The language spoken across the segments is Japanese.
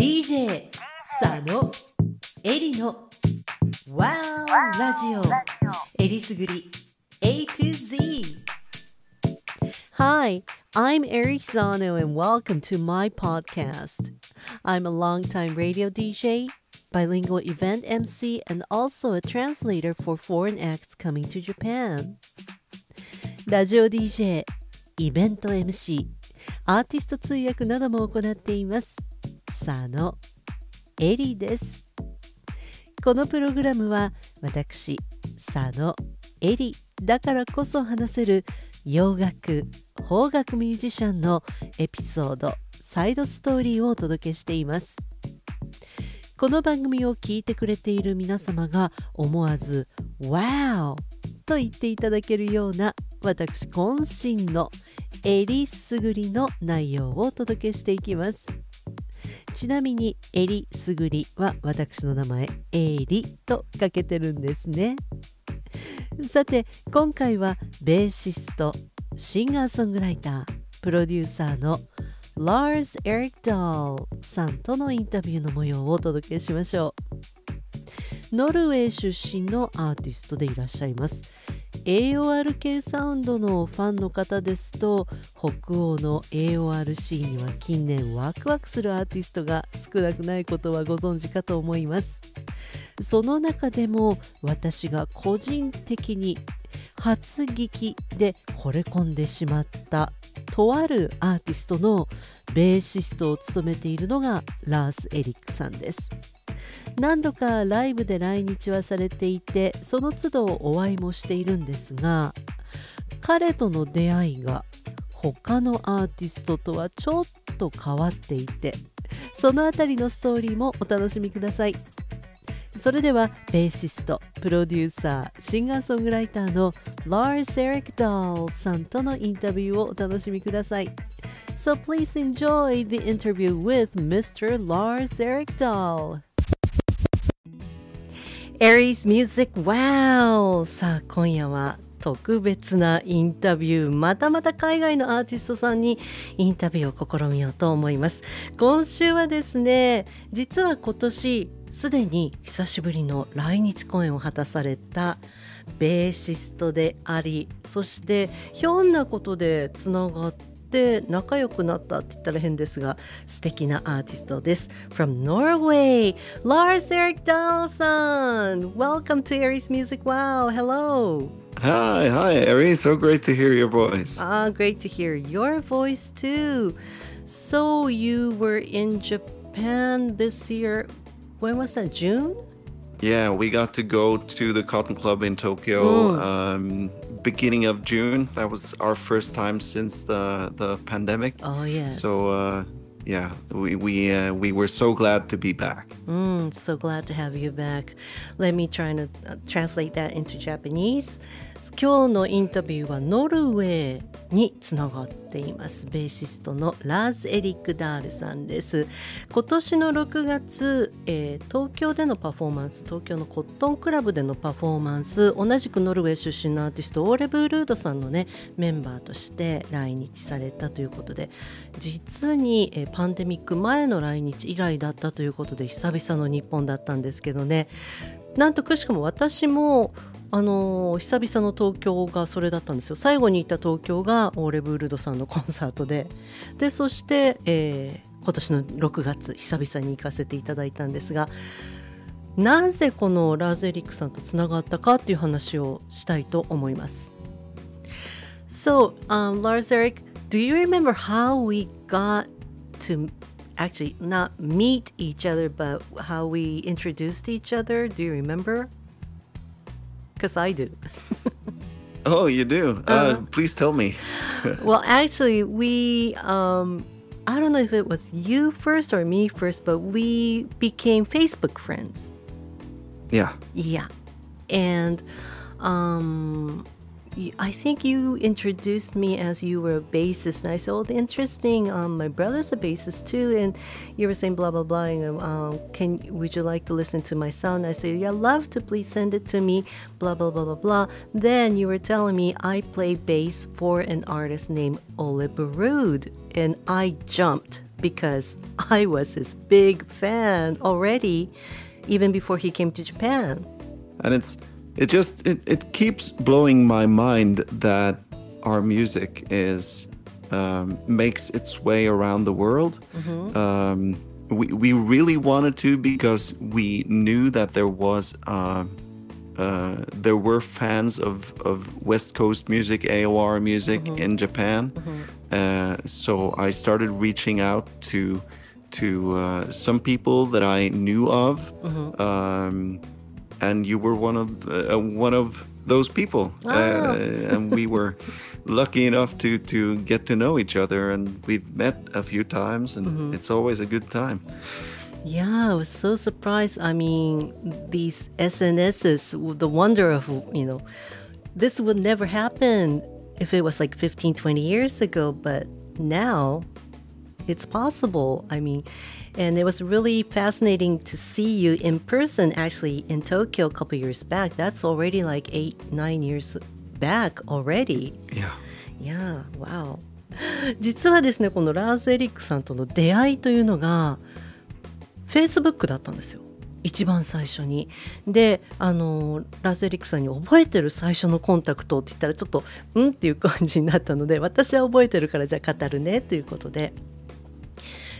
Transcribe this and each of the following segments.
DJ 佐野エリの Wow ラジオえりすぐり A to Z Hi, I'm Eri Sano and welcome to my podcast. I'm a longtime radio DJ, bilingual event MC, and also a translator for foreign acts coming to Japan. ラジオ DJ、イベント MC、アーティスト通訳なども行っています。 佐野エリです。このプログラムは私、佐野エリだからこそ話せる洋楽、邦楽ミュージシャンのエピソード、サイドストーリーをお届けしています。この番組を聞いてくれている皆様が思わず「Wow!」と言っていただけるような私渾身のえりすぐりの内容をお届けしていきます。ちなみにえりすぐりは私の名前えりとかけてるんですね。さて今回はベーシストシンガーソングライタープロデューサーの Lars Eric Dahl さんとのインタビューの模様をお届けしましょうノルウェー出身のアーティストでいらっしゃいます AORK サウンドのファンの方ですと北欧の AORC には近年ワクワクするアーティストが少なくないことはご存知かと思います。その中でも私が個人的に初聞きで惚れ込んでしまったとあるアーティストのベーシストを務めているのがラース・エリックさんです。何度かライブで来日はされていてその都度お会いもしているんですが彼との出会いが他のアーティストとはちょっと変わっていてそのあたりのストーリーもお楽しみくださいそれではベーシストプロデューサーシンガーソングライターの Lars Eric Dahl さんとのインタビューをお楽しみください So please enjoy the interview with Mr. Lars Eric Dahl Aries Music Wow! さあ今夜は特別なインタビューまたまた海外のアーティストさんにインタビューを試みようと思います今週はですね実は今年すでに久しぶりの来日公演を果たされたベーシストでありそしてひょんなことでつながって仲良くなったって言ったら変ですが素敵なアーティストです From Norway Lars Erik Dahl さん Welcome to Aries Music Wow Hello Hi, hi, Ari. So great to hear your voice. Ah, great to hear your voice too. So you were in Japan this year. When was that? June? Yeah, we got to go to the Cotton Club in Tokyo Mm. um, beginning of June. That was our first time since the the pandemic. Oh yes. So uh, yeah, we we uh, we were so glad to be back. Mm, so glad to have you back. Let me try to uh, translate that into Japanese. 今日のインタビューはノルウェー につながっています。ベーシストのラーズ・エリック・ダールさんです。今年の6月、えー東京でのパフォーマンス、東京のコットンクラブでのパフォーマンス、同じくノルウェー出身のアーティスト、オーレ・ブールードさんのね、メンバーとして来日されたということで、実に、えーパンデミック前の来日以来だったということで久々の日本だったんですけどねなんとくしくも私もあの久々の東京がそれだったんですよ最後に行った東京がオーレ・ブールドさんのコンサートででそして、えー今年の6月久々に行かせていただいたんですがなぜこのラーズ・エリックさんとつながったかっていう話をしたいと思います。So, um, Lars Eric, do you remember how we got to actually not meet each other, but how we introduced each other? Do you remember? Because I do. Oh, you do. Uh, Uh-huh. please tell me. well, actually, we, um, I don't know if it was you first or me first, but we became Facebook friends. Yeah. Yeah. And um, I think you introduced me as you were a bassist. And I said, Oh, interesting. Um, my brother's a bassist too. And you were saying, blah, blah, blah. And, um, can, would you like to listen to my sound? I said, Yeah, love to. Please send it to me. Blah, blah, blah, blah, blah. Then you were telling me I play bass for an artist named Ole Barud. And I jumped because I was his big fan already, even before he came to Japan. and it's it just it, it keeps blowing my mind that our music is um, makes its way around the world. Um, we, we really wanted to because we knew that there was uh, uh, there were fans of, of West Coast music, AOR music in Japan. Uh, so I started reaching out to to uh, some people that I knew of, um, and you were one of uh, one of those people, uh, and we were lucky enough to to get to know each other, and we've met a few times, and it's always a good time. Yeah, I was so surprised. I mean, these SNSs, the wonder of, you know, this would never happen if it was like 15, 20 years ago, but now it's possible. I mean, and it was really fascinating to see you in person actually in Tokyo a couple years back. That's already like eight, nine years back already. Yeah. Yeah, wow. 実はですね、このラーズ・エリックさんとの出会いというのが、Facebook だったんですよ。一番最初に。で、あの、ラーズ・エリックさんに覚えてる最初のコンタクトって言ったら、ちょっと、うんっていう感じになったので、私は覚えてるからじゃあ語るねということで。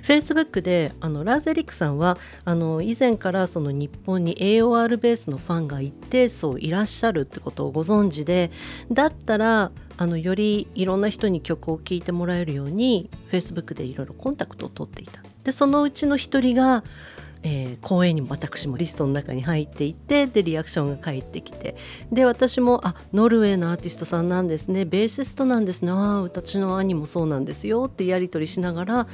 Facebook であのラーズ・エリックさんはあの以前からその日本に AOR ベースのファンがいていらっしゃるってことをご存知でだったらあのよりいろんな人に曲を聴いてもらえるように Facebook でいろいろコンタクトを取っていた。でそのうちの一人が、えー公演にも私もリストの中に入っていてでリアクションが返ってきて。で私もあノルウェーのアーティストさんなんですねベーシストなんですねああ私の兄もそうなんですよってやり取りしながら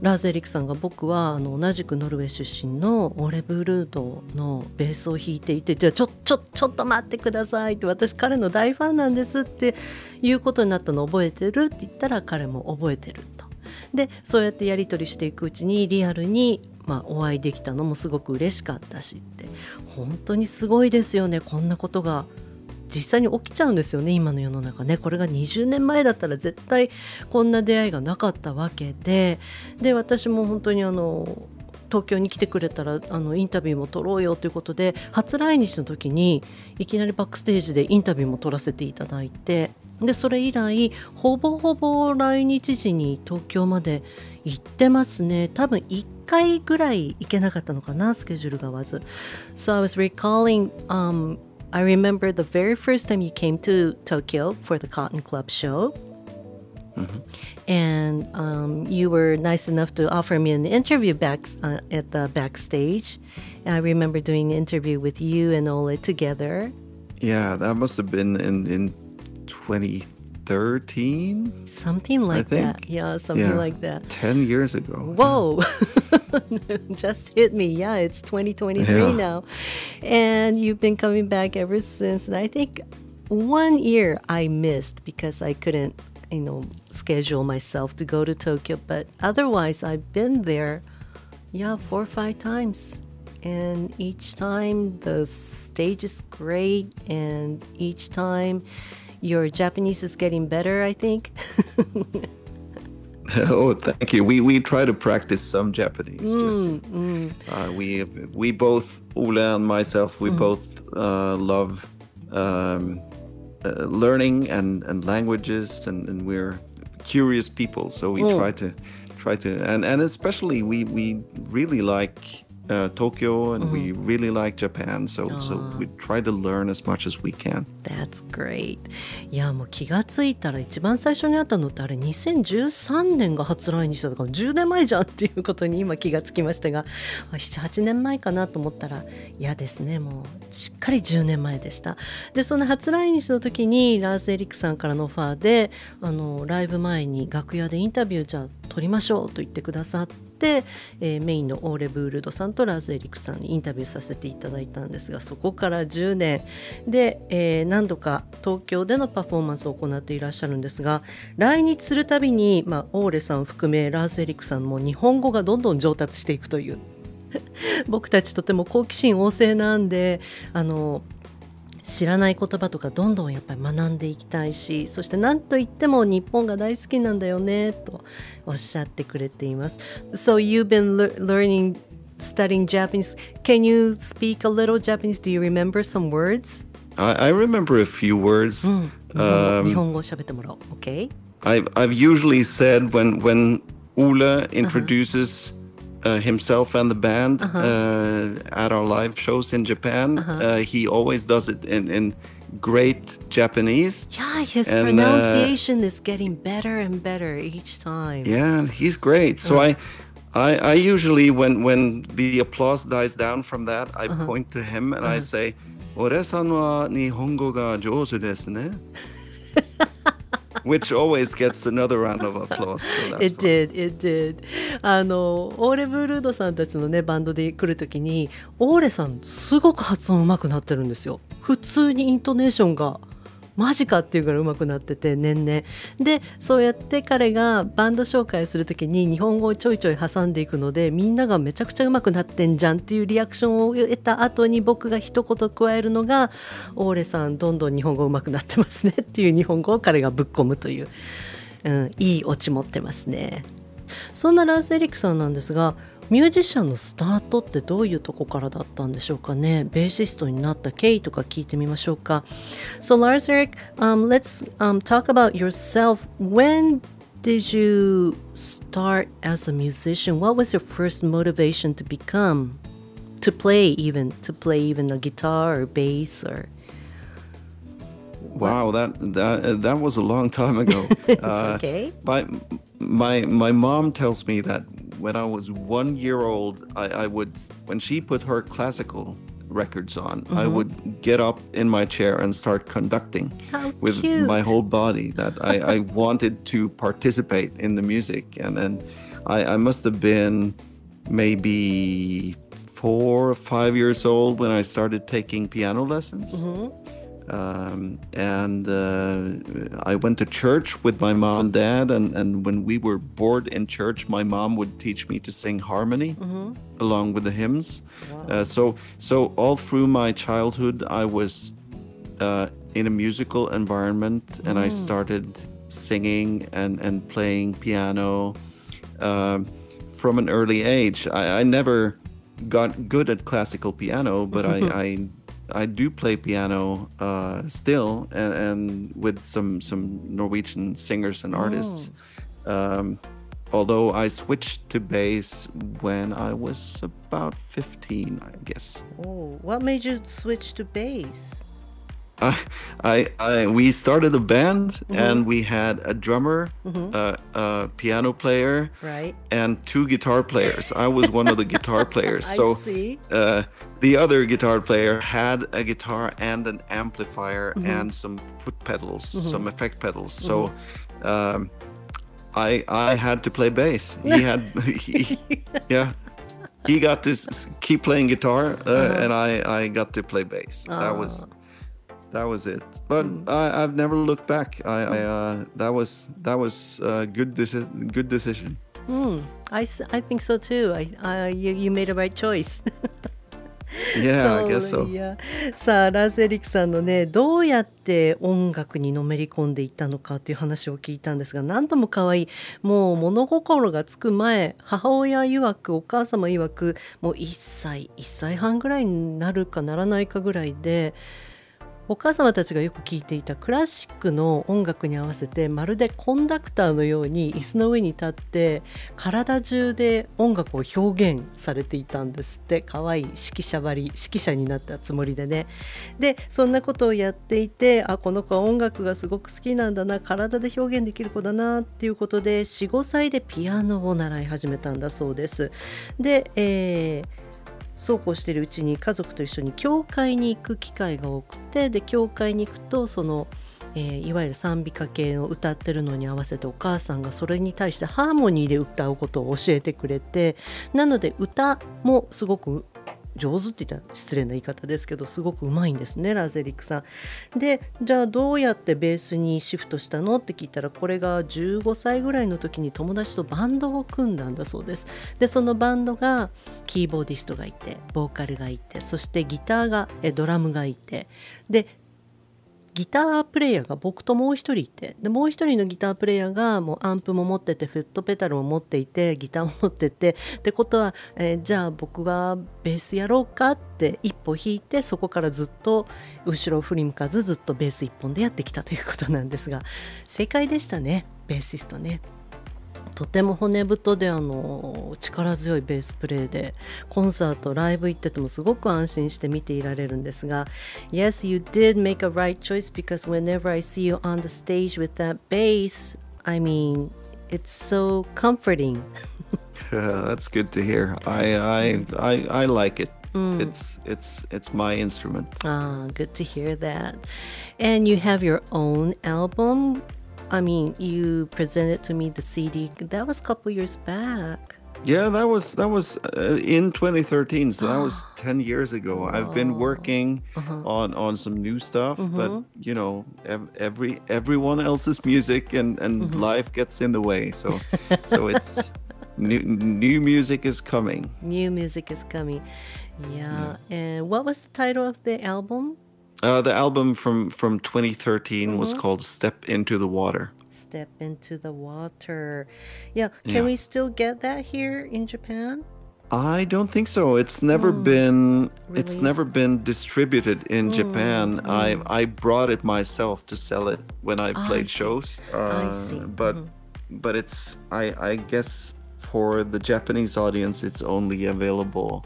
ラーズ・エリクさんが僕はあの同じくノルウェー出身のオレブルードのベースを弾いていてちょちょちょっと待ってくださいって私彼の大ファンなんですっていうことになったの覚えてるって言ったら彼も覚えてると。でそうやってやり取りしていくうちにリアルに、まあ、お会いできたのもすごく嬉しかったしって本当にすごいですよねこんなことが実際に起きちゃうんですよね今の世の中。ねこれが20年前だったら絶対こんな出会いがなかったわけで。で私も本当にあの東京に来てくれたらあのインタビューも撮ろうよということで初来日の時にいきなりバックステージでインタビューも撮らせていただいてでそれ以来ほぼほぼ来日時に東京まで行ってますね。多分1回ぐらい行けなかったのかなスケジュールが合わず。So I was recalling、um, I remember the very first time you came to Tokyo for the Cotton Club show and um, you were nice enough to offer me an interview back uh, at the backstage. And I remember doing an interview with you and Ole together. Yeah, that must have been in in 2013, Something like that. Yeah, something Yeah. like that. 10 years ago. Whoa, just hit me. Yeah, it's 2023 Yeah. now. And you've been coming back ever since. And I think one year I missed because I couldn't, you know, schedule myself to go to Tokyo. But otherwise, I've been there, yeah, four or five times. And each time the stage is great. And each time your Japanese is getting better, I think. oh, thank you. We we try to practice some Japanese. just Mm, uh, we we both Ula and myself we both uh, love um, uh, learning and and languages and, and we're curious people. So we try to try to and and especially we we really like. Uh, Tokyo and we really like Japan, so so we try to learn as much as we can. That's great. いやもう気がついたら一番最初に会ったのってあれ2013年が初来日だから10年前じゃんっていうことに今気がつきましたが 78年前かなと思ったら嫌ですねもうしっかり10年前でしたでその初来日の時にラース・エリックさんからのオファーであのライブ前に楽屋でインタビューじゃあ撮りましょうと言ってくださって、えーメインのオーレ・ブールドさんとラーズ・エリックさんにインタビューさせていただいたんですがそこから10年。で、えー何度か東京でのパフォーマンスを行っていらっしゃるんですが来日するたびに、まあ、オーレさん含めラーズ・エリックさんも日本語がどんどん上達していくという。僕たちとても好奇心旺盛なんであの知らない言葉とかどんどんやっぱり学んでいきたいしそして何といっても日本が大好きなんだよねとおっしゃってくれています。So you've been learning studying Japanese. Can you speak a little Japanese? Do you remember some words? I, I remember a few words. うん、um, 日本語喋ってもらおう。Okay? I've, I've usually said when, when Ula introduces uh, himself and the band uh-huh. uh, at our live shows in Japan, uh-huh. uh, he always does it in, in great Japanese. Yeah, his and, pronunciation is getting better and better each time. Yeah, he's great. So I I, I usually when when the applause dies down from that, I uh-huh. point to him and uh-huh. I say, "Ore-san wa nihongo ga jouzu desu ne." Which always gets another round of applause. So it fun. did, it did. あのオーレ・ブールードさんたちのねバンドで来るときにオーレさんすごく発音うまくなってるんですよ。普通にイントネーションがマジかっていうぐらい上手くなってて年々でそうやって彼がバンド紹介する時に日本語をちょいちょい挟んでいくのでみんながめちゃくちゃ上手くなってんじゃんっていうリアクションを得た後に僕が一言加えるのが「オーレさんどんどん日本語上手くなってますね」っていう日本語を彼がぶっ込むという、うん、いいオチ持ってますね。そんなラース・エリックさんなんですがミュージシャンのスタートってどういうとこからだったんでしょうかねベーシストになった経緯とか聞いてみましょうか So Lars Eric、um, let's、um, talk about yourself when did you start as a musician what was your first motivation to become to play even to play even a guitar or bass or Wow, that that that was a long time ago. it's uh, okay. My my my mom tells me that when I was one year old, I, I would, when she put her classical records on, mm-hmm. I would get up in my chair and start conducting How with cute. my whole body. That I, I wanted to participate in the music, and then I, I must have been maybe four or five years old when I started taking piano lessons. Mm-hmm. Um, and uh, I went to church with my mom and dad. And, and when we were bored in church, my mom would teach me to sing harmony mm-hmm. along with the hymns. Wow. Uh, so, so all through my childhood, I was uh, in a musical environment, mm. and I mm. started singing and, and playing piano um, from an early age. I, I never got good at classical piano, but I, I I do play piano uh, still, and, and, with some some Norwegian singers and artists. Oh. Um, although I switched to bass when I was about 15, I guess. Oh, what made you switch to bass? I, I, I, we started a band mm-hmm. and we had a drummer, mm-hmm. uh, a piano player, right, and two guitar players. I was one of the guitar players. So, see. Uh, the other guitar player had a guitar and an amplifier mm-hmm. and some foot pedals, mm-hmm. some effect pedals. So, mm-hmm. um, I I had to play bass. He had, he, yeah. He got to keep playing guitar, uh, uh-huh. and I, I got to play bass. That was that was it. But mm. I, have never looked back. I, I uh, that was that was a good deci- good decision. Mm, I, I think so too. I, I you, you made a right choice. yeah, I guess so. Yeah. さあラーズ・エリックさんのねどうやって音楽にのめり込んでいったのかっていう話を聞いたんですが何とも可愛いもう物心がつく前母親曰くお母様曰くもう1歳1歳半ぐらいになるかならないかぐらいで。お母様たちがよく聴いていたクラシックの音楽に合わせてまるでコンダクターのように椅子の上に立って体中で音楽を表現されていたんですって可愛い指揮者ばり指揮者になったつもりでねでそんなことをやっていてあこの子は音楽がすごく好きなんだな体で表現できる子だなっていうことで45歳でピアノを習い始めたんだそうです。で、えーそうこうしてるうちに家族と一緒に教会に行く機会が多くてで教会に行くとその、えー、いわゆる賛美歌系を歌ってるのに合わせてお母さんがそれに対してハーモニーで歌うことを教えてくれてなので歌もすごく上手って言ったら失礼な言い方ですけどすごくうまいんですねラゼリックさん。でじゃあどうやってベースにシフトしたのって聞いたらこれが15歳ぐらいの時に友達とバンドを組んだんだそうです。でそのバンドがキーボーディストがいてボーカルがいてそしてギターがえドラムがいてでギタープレイヤーが僕ともう一人いてでもう一人のギタープレイヤーがもうアンプも持っててフットペダルも持っていてギターも持っててってことは、えー、じゃあ僕はベースやろうかって一歩引いてそこからずっと後ろを振り向かずずっとベース一本でやってきたということなんですが正解でしたねベーシストね。とても骨太であの力強いベースプレーでコンサートライブ行っててもすごく安心して見ていられるんですが Yes, you did make a right choice because whenever I see you on the stage with that bass I mean it's so comforting that's good to hear I I I, I like it Mm. It's it's it's my instrument. Ah, good to hear that. And you have your own album I mean, you presented to me the CD. That was a couple years back. Yeah, that was that was uh, in 2013. So that was 10 years ago. I've been working uh-huh. on on some new stuff, mm-hmm. but you know, ev- every everyone else's music and and mm-hmm. life gets in the way. So so it's new new music is coming. New music is coming. Yeah. yeah. And what was the title of the album? Uh, the album from from 2013 mm-hmm. was called "Step into the Water." Step into the water. Yeah, can yeah. we still get that here in Japan? I don't think so. It's never mm. been Released. it's never been distributed in mm. Japan. Mm. I I brought it myself to sell it when I played I shows. Uh, I see. But mm-hmm. but it's I I guess for the Japanese audience it's only available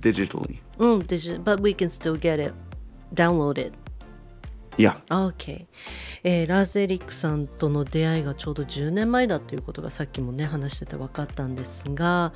digitally. Mm, digi- but we can still get it downloaded. Yeah. Okay. えー、ラーズ・エリックさんとの出会いがちょうど10年前だということがさっきもね話してて分かったんですが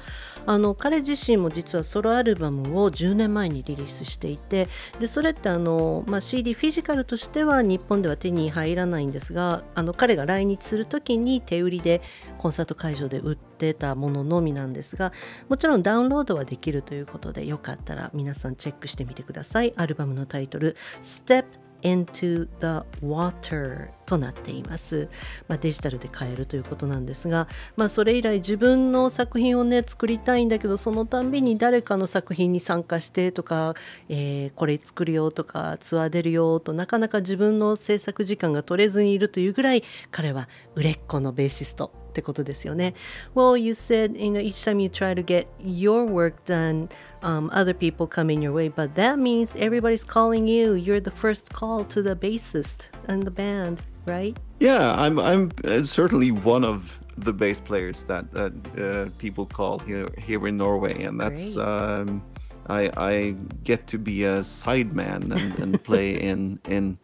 あの彼自身も実はソロアルバムを10年前にリリースしていてでそれってあの、まあ、CD フィジカルとしては日本では手に入らないんですがあの彼が来日する時に手売りでコンサート会場で売ってたもののみなんですがもちろんダウンロードはできるということでよかったら皆さんチェックしてみてください。アルバムのタイトル「Step into the water となっています、まあ、デジタルで買えるということなんですが、まあ、それ以来自分の作品をね作りたいんだけどそのたんびに誰かの作品に参加してとか、えー、これ作るよとかツアー出るよとなかなか自分の制作時間が取れずにいるというぐらい彼は売れっ子のベーシストってことですよね。Well, you said you know, each time you try to get your work done um, other people coming your way, but that means everybody's calling you. You're the first call to the bassist and the band, right? Yeah, I'm. I'm uh, certainly one of the bass players that that uh, people call here here in Norway, and that's. Um, I I get to be a sideman and, and play in in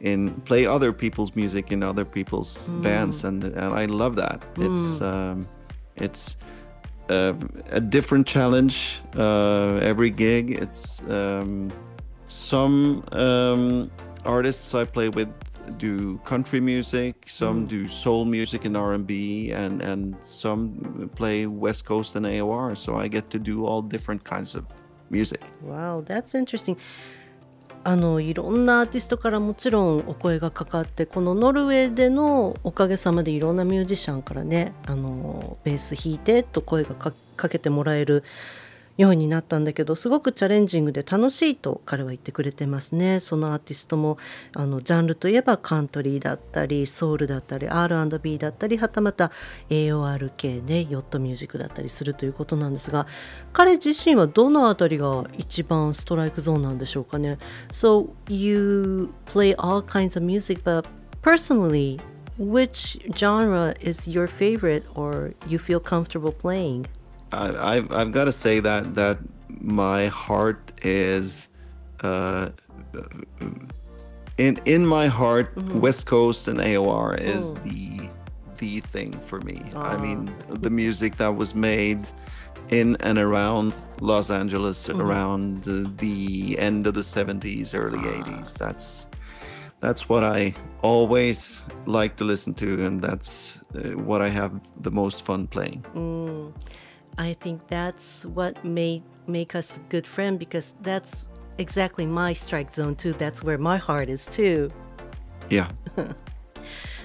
in play other people's music in other people's mm. bands, and and I love that. Mm. It's um, it's uh, a different challenge uh, every gig. It's um, some um, artists I play with do country music, some mm. do soul music and R&B, and and some play West Coast and AOR. So I get to do all different kinds of music. Wow, that's interesting. あのいろんなアーティストからもちろんお声がかかってこのノルウェーでのおかげさまでいろんなミュージシャンからねあのベース弾いてと声がかけてもらえるようになったんだけどすごくチャレンジングで楽しいと彼は言ってくれてますねそのアーティストもあのジャンルといえばカントリーだったりソウルだったり R&B だったりはたまた AOR 系ねヨットミュージックだったりするということなんですが彼自身はどのあたりが一番ストライクゾーンなんでしょうかね？So you play all kinds of music but personally which genre is your favorite or you feel comfortable playing? I, I've, I've got to say that that my heart is uh, in in my heart mm-hmm. West Coast and AOR is oh. the the thing for me. I mean ah. the music that was made in and around Los Angeles mm-hmm. around the, the, end of the 70s early 80s ah. that's that's what I always like to listen to and that's uh, what I have the most fun playing. Mm. I think that's what made make us good friend because that's exactly my strike zone too. That's where my heart is too. Yeah.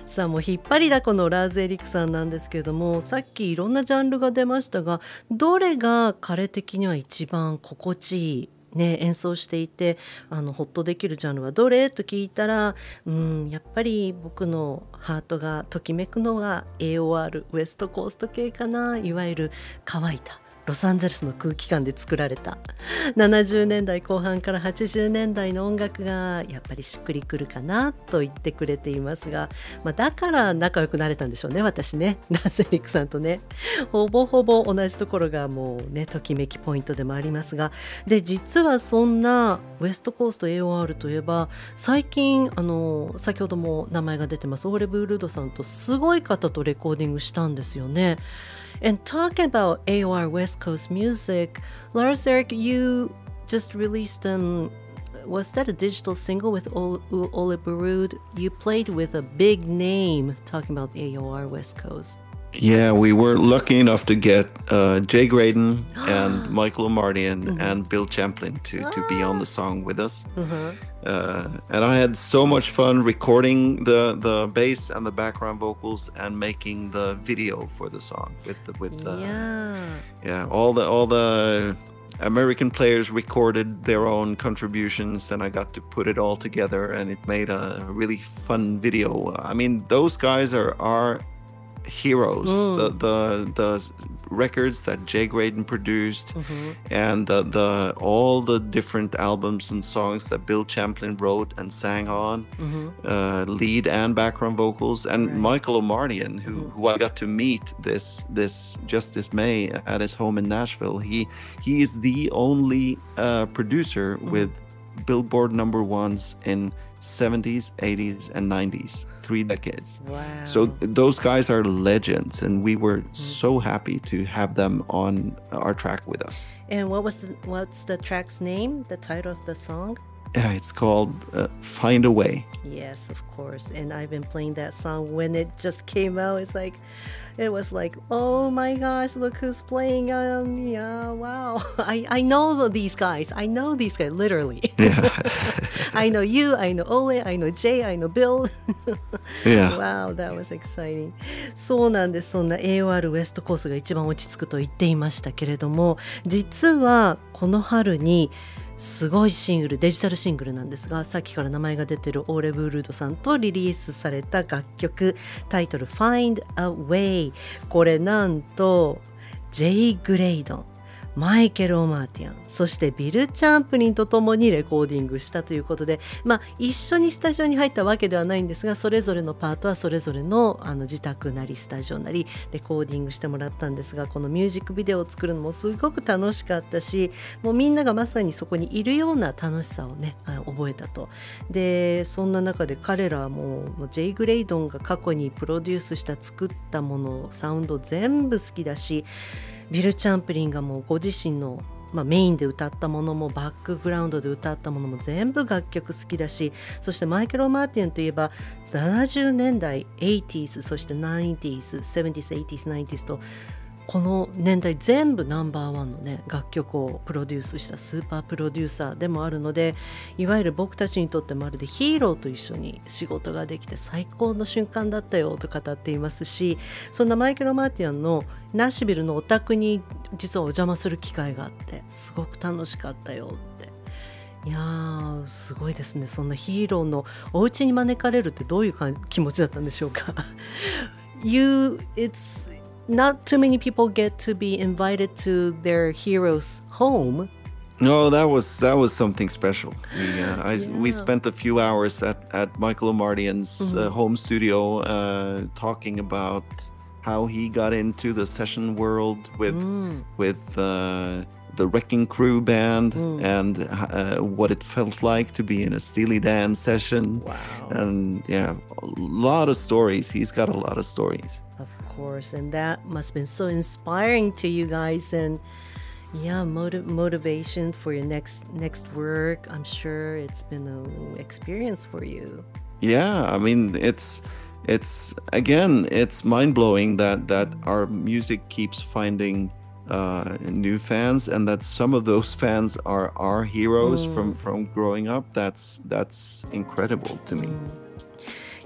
さあもう引っ張りだこのラーズ・エリックさんなんですけれどもさっきいろんなジャンルが出ましたがどれが彼的には一番心地いいね、演奏していてあのホッとできるジャンルはどれ？と聞いたら、うん、やっぱり僕のハートがときめくのが AOR ウエストコースト系かな。いわゆる乾いたロサンゼルスの空気感で作られた。70年代後半から80年代の音楽がやっぱりしっくりくるかなと言ってくれていますが、まあ、だから仲良くなれたんでしょうね私ね。ナーセリックさんとね。ほぼほぼ同じところがもうねときめきポイントでもありますが。で実はそんなウエストコースト AOR といえば最近あの先ほども名前が出てます。オーレ・ブールードさんとすごい方とレコーディングしたんですよね。And talking about AOR West Coast music, Lars Eric, you just released um was that a digital single with Ole, Ole Barud? You played with a big name talking about AOR West Coast. Yeah, we were lucky enough to get uh, Jay Graydon and Michael Omardian mm-hmm. and Bill Champlin to, to be on the song with us. Mm-hmm. Uh, and I had so much fun recording the, the bass and the background vocals and making the video for the song with the, with the, yeah yeah all the all the American players recorded their own contributions and I got to put it all together and it made a really fun video. I mean, those guys are are heroes. Mm. The the the records that Jay Graydon produced, mm-hmm. and the, the all the different albums and songs that Bill Champlin wrote and sang on, mm-hmm. uh, lead and background vocals, and right. Michael Omardian, who mm-hmm. who I got to meet this this just this May at his home in Nashville. He he is the only uh, producer mm-hmm. with Billboard number ones in 70s, 80s, and 90s, three decades. Wow. So those guys are legends, and we were mm-hmm. so happy to have them on our track with us. And what was the, what's the track's name? The title of the song? Yeah, it's called uh, Find a Way. Yes, of course. And I've been playing that song when it just came out. It's like it was like, oh my gosh, look who's playing. Um, yeah, wow. I, I know these guys. I know these guys, literally. Yeah. I know you, I know Ole, I know Jay, I know Bill. yeah. Wow, that was exciting. そうなんです。そんな AOR ウエストコースが一番落ち着くと言っていましたけれども、実はこの春にすごいシングルデジタルシングルなんですがさっきから名前が出てるオーレ・ブールードさんとリリースされた楽曲タイトル「Find a Way」これなんと J. グレイドンマイケル・オマーティアンそしてビル・チャンプリンと共にレコーディングしたということで、まあ、一緒にスタジオに入ったわけではないんですがそれぞれのパートはそれぞれのあの自宅なりスタジオなりレコーディングしてもらったんですがこのミュージックビデオを作るのもすごく楽しかったしもうみんながまさにそこにいるような楽しさをね覚えたと。でそんな中で彼らはもうジェイ・グレイドンが過去にプロデュースした作ったものサウンド全部好きだしビル・チャンプリンがもうご自身の、まあ、メインで歌ったものもバックグラウンドで歌ったものも全部楽曲好きだしそしてマイケル・マーティンといえば70年代 80s そして 90s 70s 80s 90s とこの年代全部ナンバーワンのね楽曲をプロデュースしたスーパープロデューサーでもあるのでいわゆる僕たちにとってまるでヒーローと一緒に仕事ができて最高の瞬間だったよと語っていますしそんなマイケル・マーティアンのナッシュビルのお宅に実はお邪魔する機会があってすごく楽しかったよって。いやーすごいですね。そんなヒーローのお家に招かれるってどういう気持ちだったんでしょうか。You, it's not too many people get to be invited to their hero's home. No, that was that was something special. We, uh, I, yeah. we spent a few hours at, at Michael Omardian's mm-hmm. uh, home studio uh, talking about how he got into the session world with mm. with uh, the Wrecking Crew band mm. and uh, what it felt like to be in a Steely Dan session. Wow! And yeah, a lot of stories. He's got a lot of stories. Of course, and that must have been so inspiring to you guys and yeah motiv- motivation for your next next work i'm sure it's been an experience for you yeah i mean it's it's again it's mind-blowing that that our music keeps finding uh, new fans and that some of those fans are our heroes mm. from from growing up that's that's incredible to me mm.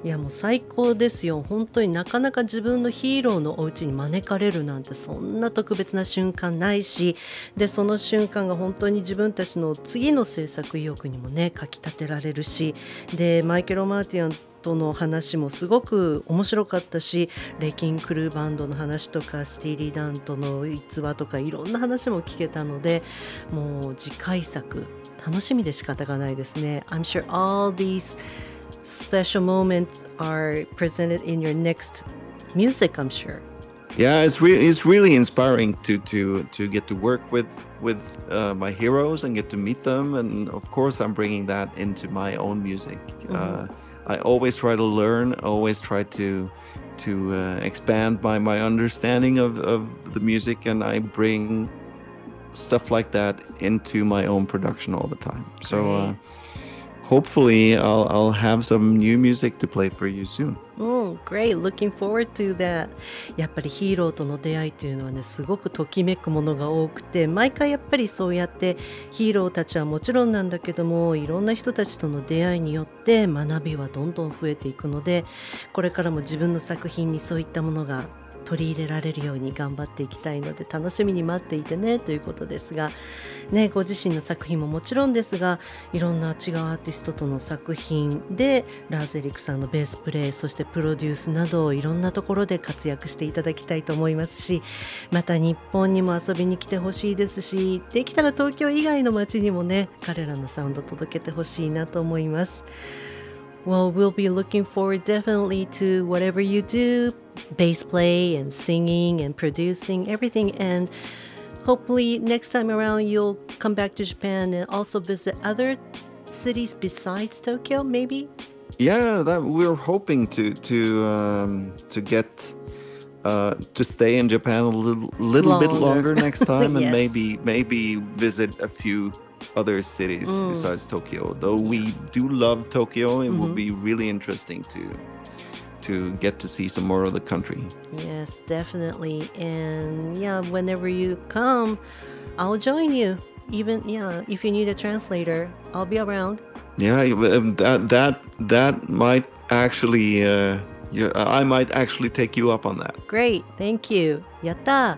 いやもう最高ですよ本当になかなか自分のヒーローのお家に招かれるなんてそんな特別な瞬間ないしでその瞬間が本当に自分たちの次の制作意欲にもねかきたてられるしでマイケル・マーティアンとの話もすごく面白かったしレキンクルーバンドの話とかスティーリー・ダンとの逸話とかいろんな話も聞けたのでもう次回作楽しみで仕方がないですね。I'm sure all these special moments are presented in your next music, I'm sure. Yeah, it's really it's really inspiring to to to get to work with with uh, my heroes and get to meet them, and of course I'm bringing that into my own music. Mm-hmm. Uh, I always try to learn, always try to to uh, expand my my understanding of of the music, and I bring stuff like that into my own production all the time. So uh, hopefully I'll, I'll have some new music to play for you soon. Oh, great. Looking forward to that. やっぱりヒーローとの出会いというのはね、すごくときめくものが多くて、毎回やっぱりそうやってヒーローたちはもちろんなんだけども、いろんな人たちとの出会いによって学びはどんどん増えていくので、これからも自分の作品にそういったものが取り入れられるように頑張っていきたいので楽しみに待っていてねということですが、ね、ご自身の作品ももちろんですがいろんな違うアーティストとの作品でラーズ・エリックさんのベースプレイそしてプロデュースなどいろんなところで活躍していただきたいと思いますしまた日本にも遊びに来てほしいですしできたら東京以外の街にもね彼らのサウンド届けてほしいなと思います。Well, we'll be looking forward definitely to whatever you do bass play and singing and producing everything. And hopefully, next time around, you'll come back to Japan and also visit other cities besides Tokyo, maybe? Yeah, that we're hoping to to um, to get uh, to stay in Japan a little little longer. bit longer next time, yes. and maybe maybe visit a few other cities mm. besides Tokyo. Though we do love Tokyo, it mm-hmm. will be really interesting to to get to see some more of the country. Yes, definitely. And yeah, whenever you come, I'll join you. Even yeah, if you need a translator, I'll be around. Yeah, um, that that that might actually uh, Yeah, I might actually take you up on that. Great, thank you. やった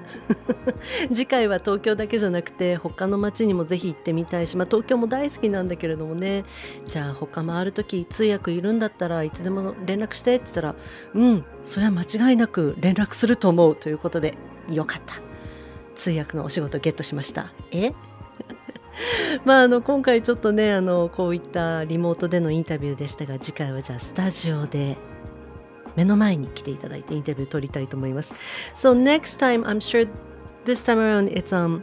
次回は東京だけじゃなくて他の街にもぜひ行ってみたいし、まあ、東京も大好きなんだけれどもね。じゃあ他回る時通訳いるんだったらいつでも連絡してって言ったらうんそれは間違いなく連絡すると思うということでよかった。通訳のお仕事ゲットしました。え？まあ、あの今回ちょっとねあのこういったリモートでのインタビューでしたが次回はじゃあスタジオで目の前に来ていただいてインタビュー取りたいと思います。So next time, I'm sure this time around it's um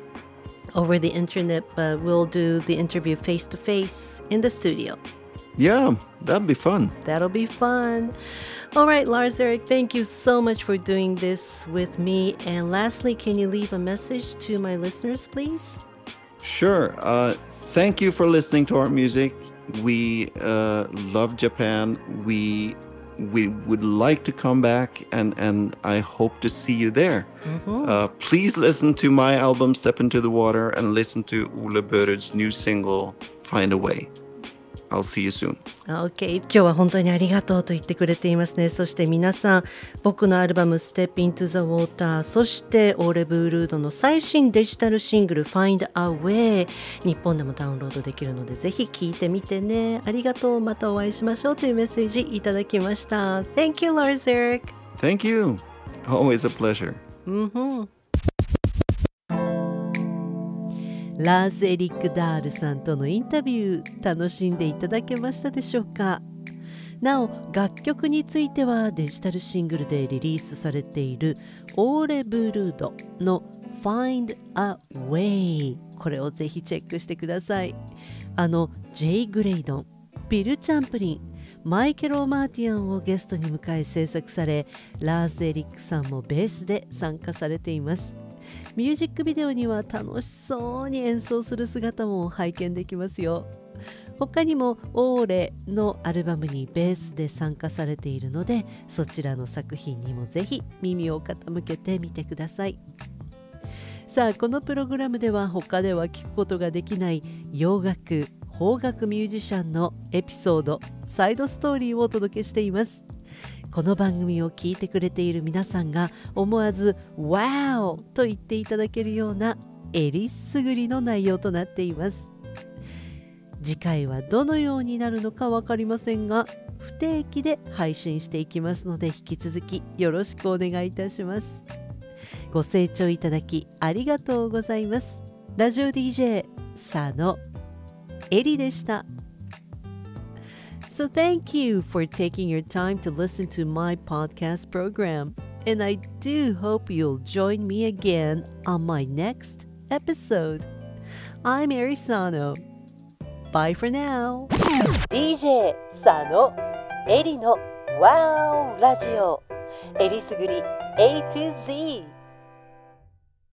over the internet, but we'll do the interview face to face in the studio. Yeah, that'd be fun. That'll be fun. All right, Lars Eric, thank you so much for doing this with me. And lastly, can you leave a message to my listeners, please? Sure. Uh, thank you for listening to our music. We uh, love Japan. We we would like to come back and and I hope to see you there. Mm-hmm. Uh, please listen to my album Step Into the Water and listen to Ole Børud's new single Find a Way. I'll see you soon. OK 今日は本当にありがとうと言ってくれていますね。そして皆さん僕のアルバム Step Into the Water そしてオーレブールードの最新デジタルシングル Find a Way 日本でもダウンロードできるのでぜひ聴いてみてね。ありがとう。またお会いしましょうというメッセージいただきました。Thank you Lars Eric Thank you. Always a pleasure. うんふんラーズ・エリック・ダールさんとのインタビュー楽しんでいただけましたでしょうか？なお楽曲についてはデジタルシングルでリリースされているオーレ・ブルードの Find a Way これをぜひチェックしてください。あのジェイ・グレイドンビル・チャンプリンマイケル・オマーティアンをゲストに迎え制作されラーズ・エリックさんもベースで参加されています。ミュージックビデオには楽しそうに演奏する姿も拝見できますよ。他にも「オーレ」のアルバムにベースで参加されているのでそちらの作品にもぜひ耳を傾けてみてください。さあこのプログラムでは他では聞くことができない洋楽邦楽ミュージシャンのエピソードサイドストーリーをお届けしています。この番組を聞いてくれている皆さんが思わず「ワオ!」と言っていただけるようなえりすぐりの内容となっています。次回はどのようになるのか分かりませんが不定期で配信していきますので引き続きよろしくお願いいたします。ご清聴いただきありがとうございます。ラジオ DJ 佐野エリでした。So thank you for taking your time to listen to my podcast program and I do hope you'll join me again on my next episode. I'm Erisano. Bye for now. DJ 佐野エリの Wow ラジオえりすぐり A to Z